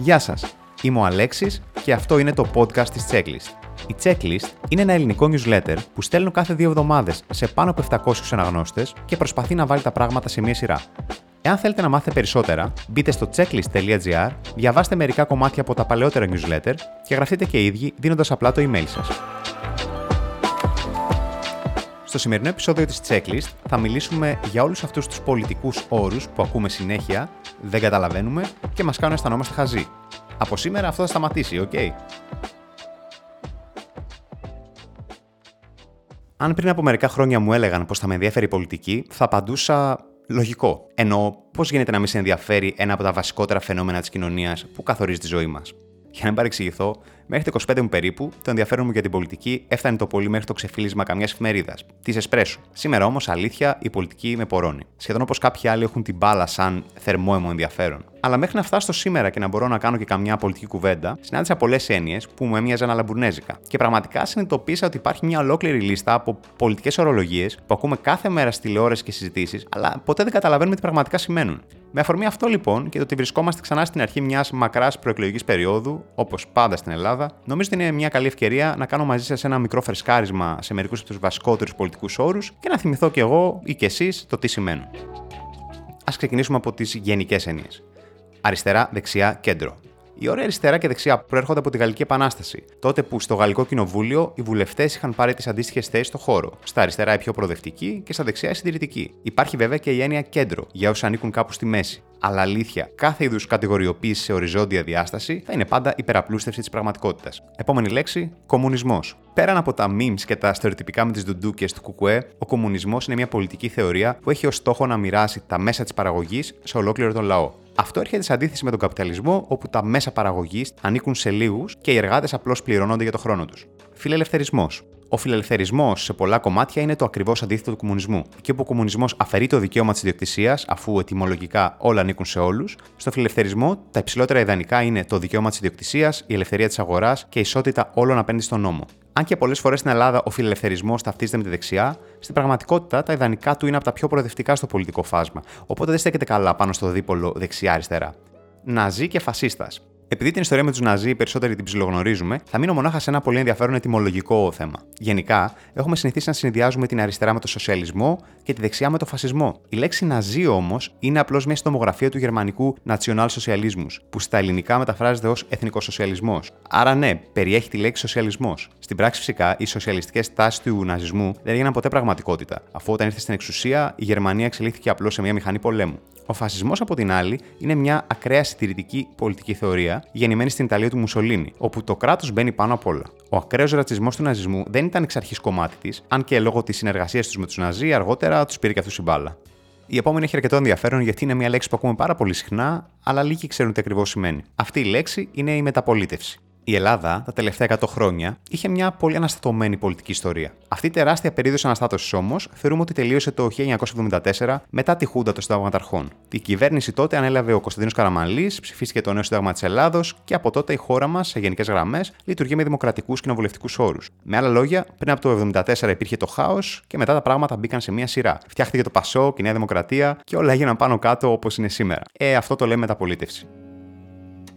Γεια σας, είμαι ο Αλέξης και αυτό είναι το podcast της Checklist. Η Checklist είναι ένα ελληνικό newsletter που στέλνω κάθε δύο εβδομάδες σε πάνω από 700 αναγνώστες και προσπαθεί να βάλει τα πράγματα σε μία σειρά. Εάν θέλετε να μάθετε περισσότερα, μπείτε στο checklist.gr, διαβάστε μερικά κομμάτια από τα παλαιότερα newsletter και γραφτείτε και οι ίδιοι δίνοντας απλά το email σας. Στο σημερινό επεισόδιο της Checklist θα μιλήσουμε για όλους αυτούς τους πολιτικούς όρους που ακούμε συνέχεια, δεν καταλαβαίνουμε και μας κάνουν αισθανόμαστε χαζοί. Από σήμερα αυτό θα σταματήσει, οκ; Αν πριν από μερικά χρόνια μου έλεγαν πως θα με ενδιαφέρει η πολιτική, θα απαντούσα λογικό. Ενώ πώς γίνεται να μην σε ενδιαφέρει ένα από τα βασικότερα φαινόμενα της κοινωνίας που καθορίζει τη ζωή μας; Για να μην παρεξηγηθώ, μέχρι το 25 μου περίπου, το ενδιαφέρον μου για την πολιτική έφτανε το πολύ μέχρι το ξεφύλλισμα καμιάς εφημερίδας, της Εσπρέσου. Σήμερα όμως, αλήθεια, η πολιτική με πορώνει. Σχεδόν όπως κάποιοι άλλοι έχουν την μπάλα σαν θερμόαιμο ενδιαφέρον. Αλλά μέχρι να φτάσω στο σήμερα και να μπορώ να κάνω και καμιά πολιτική κουβέντα, συνάντησα πολλές έννοιες που μου έμοιαζαν αλαμπουρνέζικα. Και πραγματικά συνειδητοποίησα ότι υπάρχει μια ολόκληρη λίστα από πολιτικές ορολογίες που ακούμε κάθε μέρα στη τηλεόραση και συζητήσεις, αλλά ποτέ δεν καταλαβαίνουμε τι πραγματικά σημαίνουν. Με αφορμή αυτό λοιπόν και το ότι βρισκόμαστε ξανά στην αρχή μιας μακράς προεκλογικής περίοδου, όπως πάντα στην Ελλάδα, νομίζω ότι είναι μια καλή ευκαιρία να κάνω μαζί σας ένα μικρό φρεσκάρισμα σε μερικούς από τους βασικότερους πολιτικούς όρους και να θυμηθώ κι εγώ ή κι εσείς το τι σημαίνουν. Α ξεκινήσουμε από τις γενικές έννοιες. Αριστερά, δεξιά, κέντρο. Η όρια αριστερά και δεξιά προέρχονται από τη Γαλλική Επανάσταση, τότε που στο Γαλλικό Κοινοβούλιο οι βουλευτές είχαν πάρει τις αντίστοιχες θέσεις στο χώρο. Στα αριστερά η πιο προοδευτική και στα δεξιά η συντηρητική. Υπάρχει βέβαια και η έννοια κέντρο για όσου ανήκουν κάπου στη μέση. Αλλά αλήθεια, κάθε είδους κατηγοριοποίηση σε οριζόντια διάσταση θα είναι πάντα υπεραπλούστευση της πραγματικότητας. Επόμενη λέξη, κομμουνισμός. Πέραν από τα memes και τα στερεοτυπικά με τις ντουντούκες του Κουκουέ, ο κομμουνισμός είναι μια πολιτική θεωρία που έχει ως στόχο να μοιράσει τα μέσα της παραγωγής σε ολόκληρο τον λαό. Αυτό έρχεται σε αντίθεση με τον καπιταλισμό, όπου τα μέσα παραγωγής ανήκουν σε λίγους και οι εργάτες απλώς πληρώνονται για το χρόνο τους. Φιλελευθερισμός. Ο φιλελευθερισμός σε πολλά κομμάτια είναι το ακριβώς αντίθετο του κομμουνισμού. Εκεί όπου ο κομμουνισμός αφαιρεί το δικαίωμα της ιδιοκτησίας, αφού ετοιμολογικά όλα ανήκουν σε όλους, στο φιλελευθερισμό τα υψηλότερα ιδανικά είναι το δικαίωμα της ιδιοκτησίας, η ελευθερία της αγοράς και η ισότητα όλων απέναντι στον νόμο. Αν και πολλές φορές στην Ελλάδα ο φιλελευθερισμός ταυτίζεται με τη δεξιά, στην πραγματικότητα τα ιδανικά του είναι από τα πιο προοδευτικά στο πολιτικό φάσμα, οπότε δεν στέκεται καλά πάνω στο δίπολο δεξιά-αριστερά. Ναζί και φασίστας. Επειδή την ιστορία με τους Ναζί οι περισσότεροι την ψιλογνωρίζουμε, θα μείνω μονάχα σε ένα πολύ ενδιαφέρον ετοιμολογικό θέμα. Γενικά, έχουμε συνηθίσει να συνδυάζουμε την αριστερά με το σοσιαλισμό και τη δεξιά με το φασισμό. Η λέξη Ναζί όμως είναι απλώς μια συντομογραφία του γερμανικού nationalsozialismus, που στα ελληνικά μεταφράζεται ως εθνικοσοσιαλισμός. Άρα, ναι, περιέχει τη λέξη σοσιαλισμός. Στην πράξη, φυσικά, οι σοσιαλιστικές τάσεις του ναζισμού δεν έγιναν ποτέ πραγματικότητα, αφού όταν ήρθε στην εξουσία η Γερμανία εξελίχθηκε απλώς σε μια μηχανή πολέμου. Ο φασισμός, από την άλλη, είναι μια ακραία συντηρητική πολιτική θεωρία γεννημένη στην Ιταλία του Μουσολίνη, όπου το κράτος μπαίνει πάνω απ' όλα. Ο ακραίος ρατσισμός του ναζισμού δεν ήταν εξ αρχής κομμάτι της, αν και λόγω της συνεργασίας τους με τους Ναζί αργότερα τους πήρε και αυτούς η μπάλα. Η επόμενη έχει αρκετό ενδιαφέρον γιατί είναι μια λέξη που ακούμε πάρα πολύ συχνά, αλλά λίγοι ξέρουν τι ακριβώς σημαίνει. Αυτή η λέξη είναι η μεταπολίτευση. Η Ελλάδα τα τελευταία 100 χρόνια είχε μια πολύ αναστατωμένη πολιτική ιστορία. Αυτή η τεράστια περίοδος αναστάτωσης όμως θεωρούμε ότι τελείωσε το 1974 μετά τη Χούντα των Συνταγματαρχών. Την κυβέρνηση τότε ανέλαβε ο Κωνσταντίνος Καραμαλής, ψηφίστηκε το νέο Σύνταγμα της Ελλάδος και από τότε η χώρα μας, σε γενικές γραμμές, λειτουργεί με δημοκρατικούς κοινοβουλευτικούς όρους. Με άλλα λόγια, πριν από το 1974 υπήρχε το χάος και μετά τα πράγματα μπήκαν σε μία σειρά. Φτιάχτηκε το Πασό και η Νέα Δημοκρατία και όλα έγιναν πάνω κάτω όπως είναι σήμερα. Ε, αυτό το λέμε μεταπολίτευση.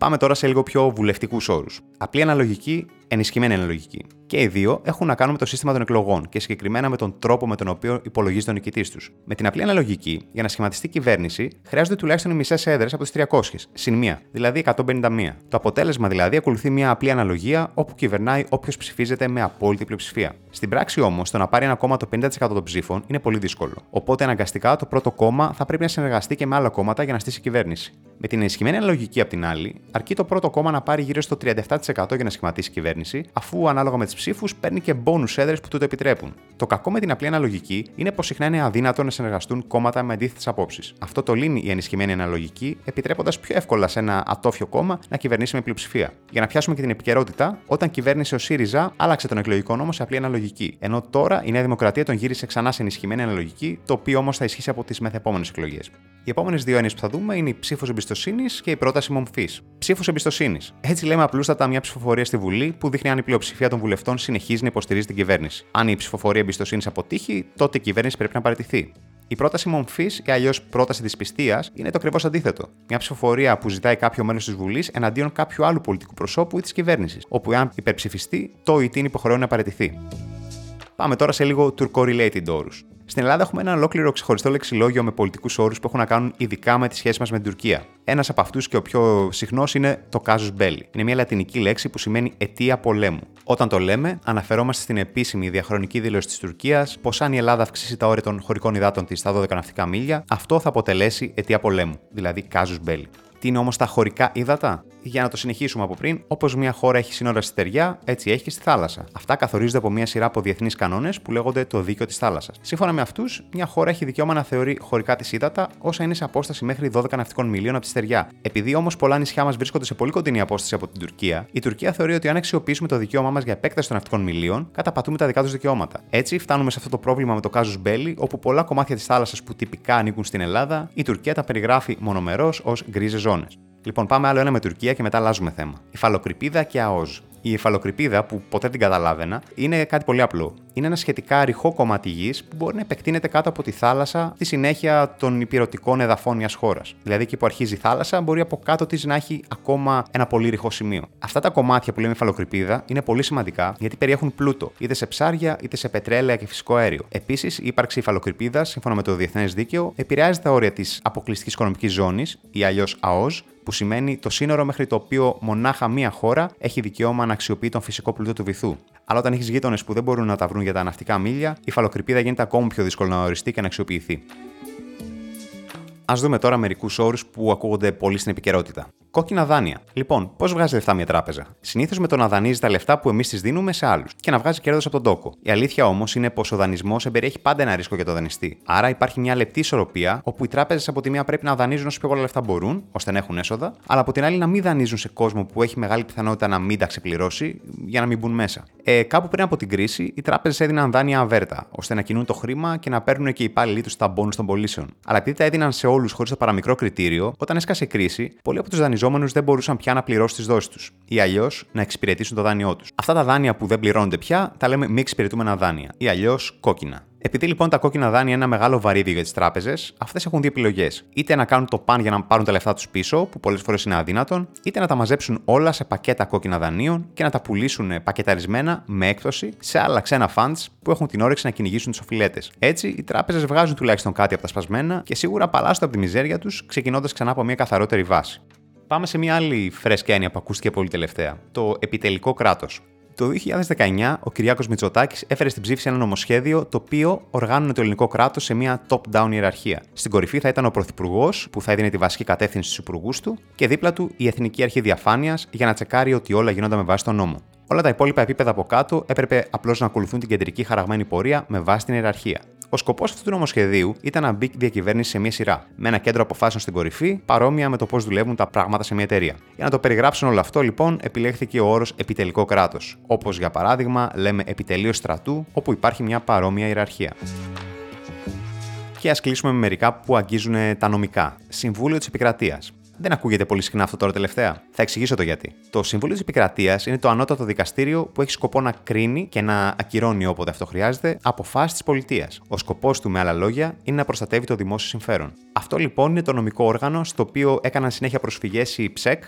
Πάμε τώρα σε λίγο πιο βουλευτικούς όρους. Απλή αναλογική, ενισχυμένη αναλογική. Και οι δύο έχουν να κάνουν με το σύστημα των εκλογών και συγκεκριμένα με τον τρόπο με τον οποίο υπολογίζεται ο νικητής τους. Με την απλή αναλογική, για να σχηματιστεί κυβέρνηση, χρειάζονται τουλάχιστον οι μισές έδρες από τις 300, συν μία, δηλαδή 151. Το αποτέλεσμα δηλαδή ακολουθεί μια απλή αναλογία όπου κυβερνάει όποιος ψηφίζεται με απόλυτη πλειοψηφία. Στην πράξη όμως, το να πάρει ένα κόμμα το 50% των ψήφων είναι πολύ δύσκολο. Οπότε αναγκαστικά το πρώτο κόμμα θα πρέπει να συνεργαστεί και με άλλα κόμματα για να στήσει κυβέρνηση. Με την ενισχυμένη αναλογική απ' την άλλη, αρκεί το πρώτο κόμμα να πάρει γύρω στο 37% για να σχηματίσει κυβέρνηση, αφού ανάλογα με τις ψήφους παίρνει και μπόνου έδρε που του το επιτρέπουν. Το κακό με την απλή αναλογική είναι πως συχνά είναι αδύνατο να συνεργαστούν κόμματα με αντίθετες απόψεις. Αυτό το λύνει η ενισχυμένη αναλογική, επιτρέποντας πιο εύκολα σε ένα ατόφιο κόμμα να κυβερνήσει με πλειοψηφία. Για να πιάσουμε και την επικαιρότητα, όταν κυβέρνησε ο ΣΥΡΙΖΑ, άλλαξε τον εκλογικό νόμο σε απλή αναλογική. Ενώ τώρα η Νέα Δημοκρατία τον γύρισε ξανά σε ενισχυμένη αναλογική, το οποίο όμως θα ισχύσει από τις μεθεπόμενες εκλογές. Οι επόμενες δύο έννοιες που θα δούμε είναι η ψήφος εμπιστοσύνης και η πρόταση μομφή. Ψήφος εμπιστοσύνης. Έτσι λέμε απλούστατα μια ψηφοφορία στη Βουλή που δείχνει αν η πλειοψηφία των βουλευτών συνεχίζει να υποστηρίζει την κυβέρνηση. Αν η ψηφοφορία εμπιστοσύνης αποτύχει, τότε η κυβέρνηση πρέπει να παραιτηθεί. Η πρόταση μομφή ή αλλιώς πρόταση της πιστεία είναι το ακριβώς αντίθετο. Μια ψηφοφορία που ζητάει κάποιο μέλο της Βουλής εναντίον κάποιου άλλου πολιτικού προσώπου ή της κυβέρνησης, όπου εάν υπερψηφιστεί, το ή την υποχρεώνει να παραιτηθεί. Πάμε τώρα σε λίγο tour-correlated όρους. Στην Ελλάδα έχουμε ένα ολόκληρο ξεχωριστό λεξιλόγιο με πολιτικούς όρους που έχουν να κάνουν ειδικά με τη σχέση μας με την Τουρκία. Ένας από αυτούς και ο πιο συχνός είναι το casus belli. Είναι μια λατινική λέξη που σημαίνει αιτία πολέμου. Όταν το λέμε, αναφερόμαστε στην επίσημη διαχρονική δήλωση της Τουρκίας πως αν η Ελλάδα αυξήσει τα όρια των χωρικών υδάτων της στα 12 ναυτικά μίλια, αυτό θα αποτελέσει αιτία πολέμου, δηλαδή casus belli. Τι είναι όμως τα χωρικά ύδατα; Για να το συνεχίσουμε από πριν, όπως μια χώρα έχει σύνορα στη στεριά, έτσι έχει και στη θάλασσα. Αυτά καθορίζονται από μια σειρά από διεθνείς κανόνες που λέγονται το δίκαιο της θάλασσας. Σύμφωνα με αυτούς, μια χώρα έχει δικαίωμα να θεωρεί χωρικά της ύδατα όσα είναι σε απόσταση μέχρι 12 ναυτικών μιλίων από τη στεριά. Επειδή όμως πολλά νησιά μας βρίσκονται σε πολύ κοντινή απόσταση από την Τουρκία, η Τουρκία θεωρεί ότι αν αξιοποιήσουμε το δικαίωμά μας για επέκταση των ναυτικών μιλίων, καταπατούμε τα δικά τους δικαιώματα. Έτσι, φτάνουμε σε αυτό το πρόβλημα με το κάζου Μπέλι, όπου πολλά κομμάτια της θάλασσας που τυπικά ανήκουν στην Ελλάδα, η Τουρκία τα περιγράφει μονομερός ως γκρίζες ζώνες. Λοιπόν, πάμε άλλο ένα με Τουρκία και μετά αλλάζουμε θέμα. Υφαλοκρηπίδα και ΑΟΖ. Η υφαλοκρηπίδα, που ποτέ την καταλάβαινα, είναι κάτι πολύ απλό. Είναι ένα σχετικά ρηχό κομμάτι γης που μπορεί να επεκτείνεται κάτω από τη θάλασσα στη συνέχεια των υπηρετικών εδαφών μιας χώρας. Δηλαδή, εκεί που αρχίζει η θάλασσα, μπορεί από κάτω της να έχει ακόμα ένα πολύ ρηχό σημείο. Αυτά τα κομμάτια που λέμε υφαλοκρηπίδα είναι πολύ σημαντικά γιατί περιέχουν πλούτο, είτε σε ψάρια είτε σε πετρέλαια και φυσικό αέριο. Επίσης, η ύπαρξη υφαλοκρηπίδα, σύμφωνα με το Διεθνές Δίκαιο, επηρεάζει τα όρια της αποκλειστικής οικονομικής ζώνης ή αλλιώς ΑΟΖ, που σημαίνει το σύνορο μέχρι το οποίο μονάχα μία χώρα έχει δικαίωμα να αξιοποιεί τον φυσικό πλούτο του βυθού. Αλλά όταν έχεις γείτονες που δεν μπορούν να τα βρουν για τα ναυτικά μίλια, η φαλοκρηπίδα γίνεται ακόμη πιο δύσκολο να οριστεί και να αξιοποιηθεί. Α δούμε τώρα μερικούς όρους που ακούγονται πολύ στην επικαιρότητα. Κόκκινα δάνεια. Λοιπόν, πώς βγάζει λεφτά μια τράπεζα; Συνήθως με το να δανείζει τα λεφτά που εμείς της δίνουμε σε άλλους και να βγάζει κέρδος από τον τόκο. Η αλήθεια όμως είναι πως ο δανεισμός εμπεριέχει πάντα ένα ρίσκο για το δανειστή. Άρα υπάρχει μια λεπτή ισορροπία όπου οι τράπεζες από τη μία πρέπει να δανείζουν όσο πιο πολλά λεφτά μπορούν, ώστε να έχουν έσοδα, αλλά από την άλλη να μην δανείζουν σε κόσμο που έχει μεγάλη πιθανότητα να μην τα ξεπληρώσει για να μην μπουν μέσα. Ε, κάπου πριν από την κρίση, οι τράπεζες έδιναν δάνεια αβέρτα, ώστε να κινούν το χρήμα και να παίρνουν και οι υπάλληλοι τους τα μπόνου των πωλήσεων. Αλλά επειδή τα έδιναν σε όλους χωρίς το παραμικρό κριτήριο, όταν έσκασε κρίση, πολλοί από τους δανειζόμενου δεν μπορούσαν πια να πληρώσουν τις δόσεις τους ή αλλιώς να εξυπηρετήσουν το δάνειό τους. Αυτά τα δάνεια που δεν πληρώνονται πια τα λέμε μη εξυπηρετούμενα δάνεια ή αλλιώς κόκκινα. Επειδή λοιπόν τα κόκκινα δάνεια είναι ένα μεγάλο βαρύδι για τις τράπεζες, αυτές έχουν δύο επιλογές. Είτε να κάνουν το παν για να πάρουν τα λεφτά τους πίσω, που πολλές φορές είναι αδύνατον, είτε να τα μαζέψουν όλα σε πακέτα κόκκινα δανείων και να τα πουλήσουν πακεταρισμένα με έκπτωση σε άλλα ξένα funds που έχουν την όρεξη να κυνηγήσουν τους οφειλέτες. Έτσι, οι τράπεζες βγάζουν τουλάχιστον κάτι από τα σπασμένα και σίγουρα απαλλάσσονται από τη μιζέρια τους, ξεκινώντας ξανά από μια καθαρότερη βάση. Πάμε σε μια άλλη φρέσκια έννοια που ακούστηκε πολύ τελευταία. Το επιτελικό κράτος. Το 2019, ο Κυριάκος Μητσοτάκης έφερε στην ψήφιση ένα νομοσχέδιο το οποίο οργάνωνε το ελληνικό κράτος σε μια top-down ιεραρχία. Στην κορυφή θα ήταν ο Πρωθυπουργός, που θα έδινε τη βασική κατεύθυνση στους υπουργούς του, και δίπλα του η Εθνική Αρχή Διαφάνειας για να τσεκάρει ότι όλα γίνονταν με βάση τον νόμο. Όλα τα υπόλοιπα επίπεδα από κάτω έπρεπε απλώς να ακολουθούν την κεντρική χαραγμένη πορεία με βάση την ιεραρχία. Ο σκοπός αυτού του νομοσχεδίου ήταν να μπει η διακυβέρνηση σε μια σειρά, με ένα κέντρο αποφάσεων στην κορυφή, παρόμοια με το πώς δουλεύουν τα πράγματα σε μια εταιρεία. Για να το περιγράψουν όλο αυτό, λοιπόν, επιλέχθηκε ο όρος επιτελικό κράτος. Όπως για παράδειγμα, λέμε επιτελείο στρατού, όπου υπάρχει μια παρόμοια ιεραρχία. Και ας κλείσουμε με μερικά που αγγίζουν τα νομικά. Συμβούλιο της Επικρατείας. Δεν ακούγεται πολύ συχνά αυτό τώρα τελευταία. Θα εξηγήσω το γιατί. Το Συμβούλιο της Επικρατείας είναι το ανώτατο δικαστήριο που έχει σκοπό να κρίνει και να ακυρώνει όποτε αυτό χρειάζεται αποφάσεις της πολιτείας. Ο σκοπός του, με άλλα λόγια, είναι να προστατεύει το δημόσιο συμφέρον. Αυτό λοιπόν είναι το νομικό όργανο στο οποίο έκαναν συνέχεια προσφυγές οι ψεκ,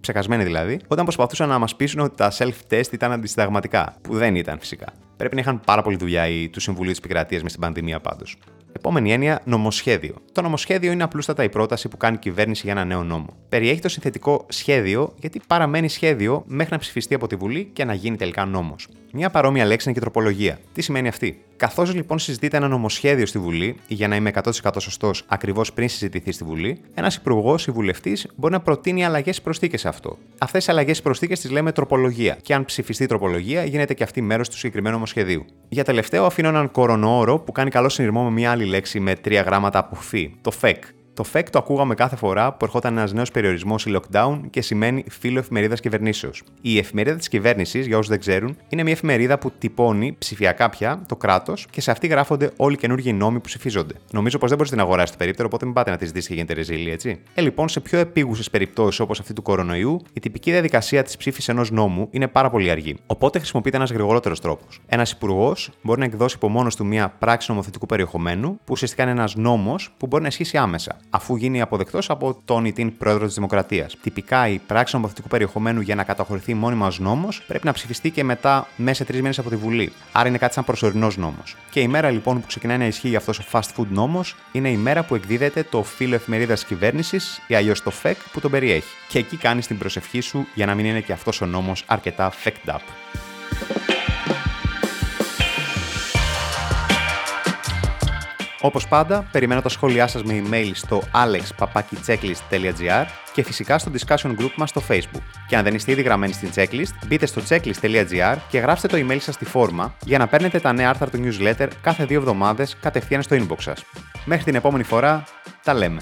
ψεκασμένοι δηλαδή, όταν προσπαθούσαν να μας πείσουν ότι τα self-test ήταν αντισυνταγματικά. Που δεν ήταν φυσικά. Πρέπει να είχαν πάρα πολλή δουλειά οι του Συμβουλίου της Επικρατείας μες στην πανδημία πάντως. Επόμενη έννοια, νομοσχέδιο. Το νομοσχέδιο είναι απλούστατα η πρόταση που κάνει η κυβέρνηση για ένα νέο νόμο. Περιέχει το συνθετικό σχέδιο γιατί παραμένει σχέδιο μέχρι να ψηφιστεί από τη Βουλή και να γίνει τελικά νόμος. Μια παρόμοια λέξη είναι και τροπολογία. Τι σημαίνει αυτή; Καθώς λοιπόν συζητείται ένα νομοσχέδιο στη Βουλή, για να είμαι 100% σωστός ακριβώς πριν συζητηθεί στη Βουλή, ένας υπουργός ή βουλευτής μπορεί να προτείνει αλλαγές προσθήκες σε αυτό. Αυτές οι αλλαγές προσθήκες τις λέμε τροπολογία, και αν ψηφιστεί τροπολογία, γίνεται και αυτή μέρος του συγκεκριμένου νομοσχεδίου. Για τελευταίο, αφήνω έναν κορονοόρο που κάνει καλό συνειρμό με μια άλλη λέξη με τρία γράμματα από φύ, το FEC. Το FEC το ακούγαμε κάθε φορά που ερχόταν ένας νέος περιορισμός ή lockdown και σημαίνει φίλο εφημερίδας κυβερνήσεως. Η εφημερίδα της κυβέρνησης, για όσους δεν ξέρουν, είναι μια εφημερίδα που τυπώνει ψηφιακά πια το κράτος και σε αυτή γράφονται όλοι οι καινούργιοι νόμοι που ψηφίζονται. Νομίζω πως δεν μπορεί να αγοράσει το περίπτερο, οπότε μην πάτε να τη δεις και γίνεται ρεζίλη, έτσι. Ε, λοιπόν, σε πιο επίγουσες περιπτώσεις όπως αυτή του κορονοϊού, η τυπική διαδικασία της ψήφισης ενός νόμου είναι πάρα πολύ αργή. Οπότε χρησιμοποιείται ένας γρηγορότερος τρόπος. Ένας υπουργός μπορεί να εκδώσει από μόνο του μια πράξη νομοθετικού περιεχομένου, που ουσιαστικά είναι ένας νόμος που μπορεί να ισχύσει άμεσα, αφού γίνει αποδεκτός από τον ή την πρόεδρο της Δημοκρατίας. Τυπικά η πράξη νομοθετικού περιεχομένου για να καταχωρηθεί μόνιμα ως νόμος πρέπει να ψηφιστεί και μετά μέσα σε τρεις μήνες από τη Βουλή. Άρα είναι κάτι σαν προσωρινός νόμος. Και η μέρα λοιπόν που ξεκινάει να ισχύει αυτός ο fast food νόμος είναι η μέρα που εκδίδεται το φύλλο εφημερίδας κυβέρνησης ή αλλιώ το FEC που τον περιέχει. Και εκεί κάνεις την προσευχή σου για να μην είναι και αυτός ο νόμος αρκετά FEC'd up. Όπως πάντα, περιμένω τα σχόλιά σας με email στο alexpapakicchecklist.gr και φυσικά στο discussion group μας στο facebook. Και αν δεν είστε ήδη γραμμένοι στην checklist, μπείτε στο checklist.gr και γράψτε το email σας στη φόρμα για να παίρνετε τα νέα άρθρα του newsletter κάθε δύο εβδομάδες κατευθείαν στο inbox σας. Μέχρι την επόμενη φορά, τα λέμε.